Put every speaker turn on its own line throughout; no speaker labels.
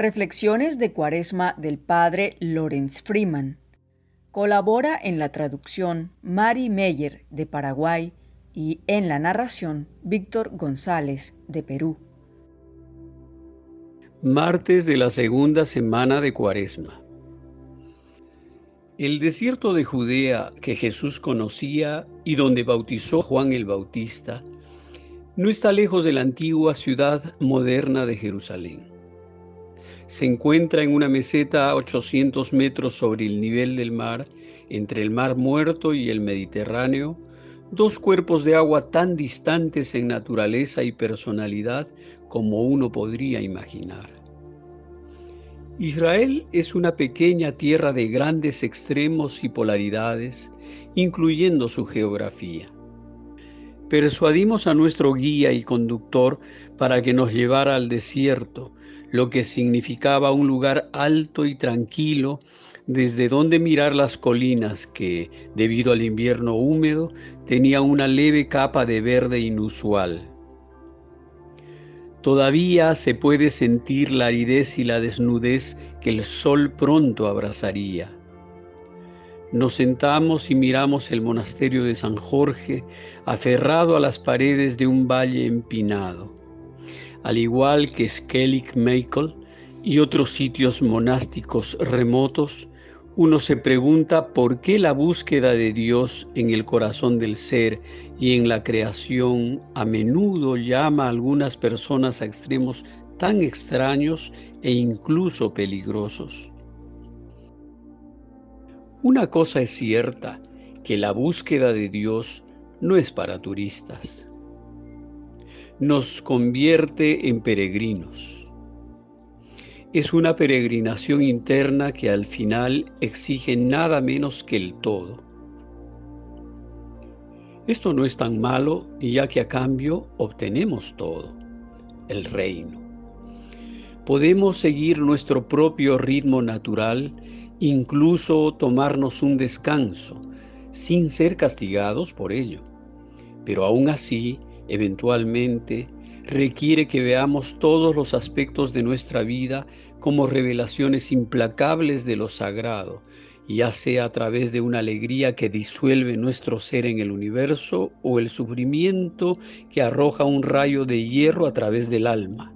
Reflexiones de Cuaresma del Padre Lorenz Freeman. Colabora en la traducción Mari Meyer de Paraguay y en la narración Víctor González de Perú.
Martes de la segunda semana de Cuaresma. El desierto de Judea que Jesús conocía y donde bautizó Juan el Bautista no está lejos de la antigua ciudad moderna de Jerusalén se encuentra en una meseta a 800 metros sobre el nivel del mar, entre el Mar Muerto y el Mediterráneo, dos cuerpos de agua tan distantes en naturaleza y personalidad como uno podría imaginar. Israel es una pequeña tierra de grandes extremos y polaridades, incluyendo su geografía. Persuadimos a nuestro guía y conductor para que nos llevara al desierto, lo que significaba un lugar alto y tranquilo desde donde mirar las colinas que, debido al invierno húmedo, tenía una leve capa de verde inusual. Todavía se puede sentir la aridez y la desnudez que el sol pronto abrazaría. Nos sentamos y miramos el monasterio de San Jorge, aferrado a las paredes de un valle empinado al igual que Skellig Michael y otros sitios monásticos remotos, uno se pregunta por qué la búsqueda de Dios en el corazón del ser y en la creación a menudo llama a algunas personas a extremos tan extraños e incluso peligrosos. Una cosa es cierta, que la búsqueda de Dios no es para turistas nos convierte en peregrinos. Es una peregrinación interna que al final exige nada menos que el todo. Esto no es tan malo, ya que a cambio obtenemos todo, el reino. Podemos seguir nuestro propio ritmo natural, incluso tomarnos un descanso, sin ser castigados por ello. Pero aún así, eventualmente requiere que veamos todos los aspectos de nuestra vida como revelaciones implacables de lo sagrado, ya sea a través de una alegría que disuelve nuestro ser en el universo o el sufrimiento que arroja un rayo de hierro a través del alma.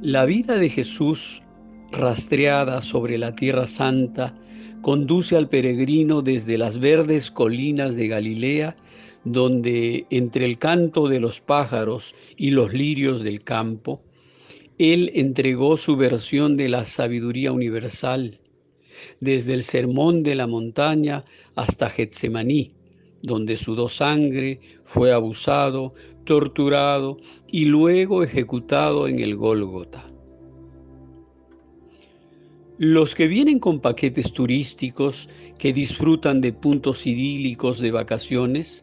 La vida de Jesús, rastreada sobre la tierra santa, conduce al peregrino desde las verdes colinas de Galilea donde entre el canto de los pájaros y los lirios del campo, él entregó su versión de la sabiduría universal, desde el sermón de la montaña hasta Getsemaní, donde sudó sangre, fue abusado, torturado y luego ejecutado en el Gólgota. Los que vienen con paquetes turísticos que disfrutan de puntos idílicos de vacaciones,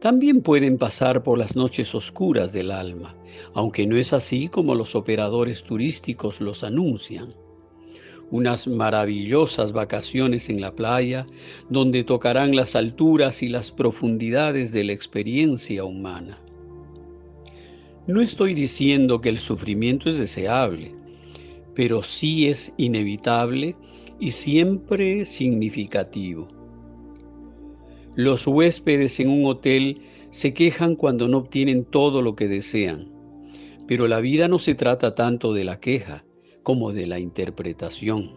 también pueden pasar por las noches oscuras del alma, aunque no es así como los operadores turísticos los anuncian. Unas maravillosas vacaciones en la playa, donde tocarán las alturas y las profundidades de la experiencia humana. No estoy diciendo que el sufrimiento es deseable, pero sí es inevitable y siempre significativo. Los huéspedes en un hotel se quejan cuando no obtienen todo lo que desean, pero la vida no se trata tanto de la queja como de la interpretación.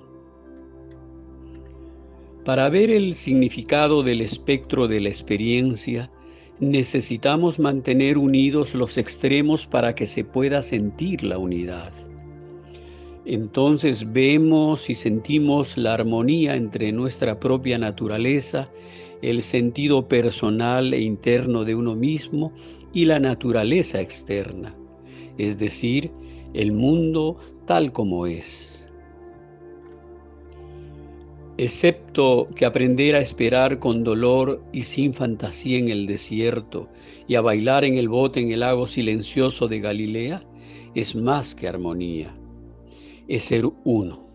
Para ver el significado del espectro de la experiencia, necesitamos mantener unidos los extremos para que se pueda sentir la unidad. Entonces vemos y sentimos la armonía entre nuestra propia naturaleza el sentido personal e interno de uno mismo y la naturaleza externa, es decir, el mundo tal como es. Excepto que aprender a esperar con dolor y sin fantasía en el desierto y a bailar en el bote en el lago silencioso de Galilea, es más que armonía, es ser uno.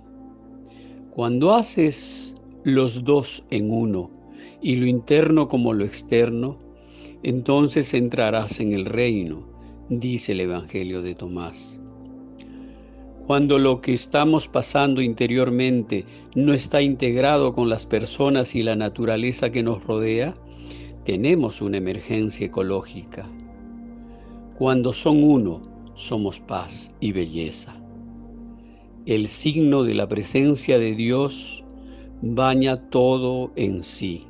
Cuando haces los dos en uno, y lo interno como lo externo, entonces entrarás en el reino, dice el Evangelio de Tomás. Cuando lo que estamos pasando interiormente no está integrado con las personas y la naturaleza que nos rodea, tenemos una emergencia ecológica. Cuando son uno, somos paz y belleza. El signo de la presencia de Dios baña todo en sí.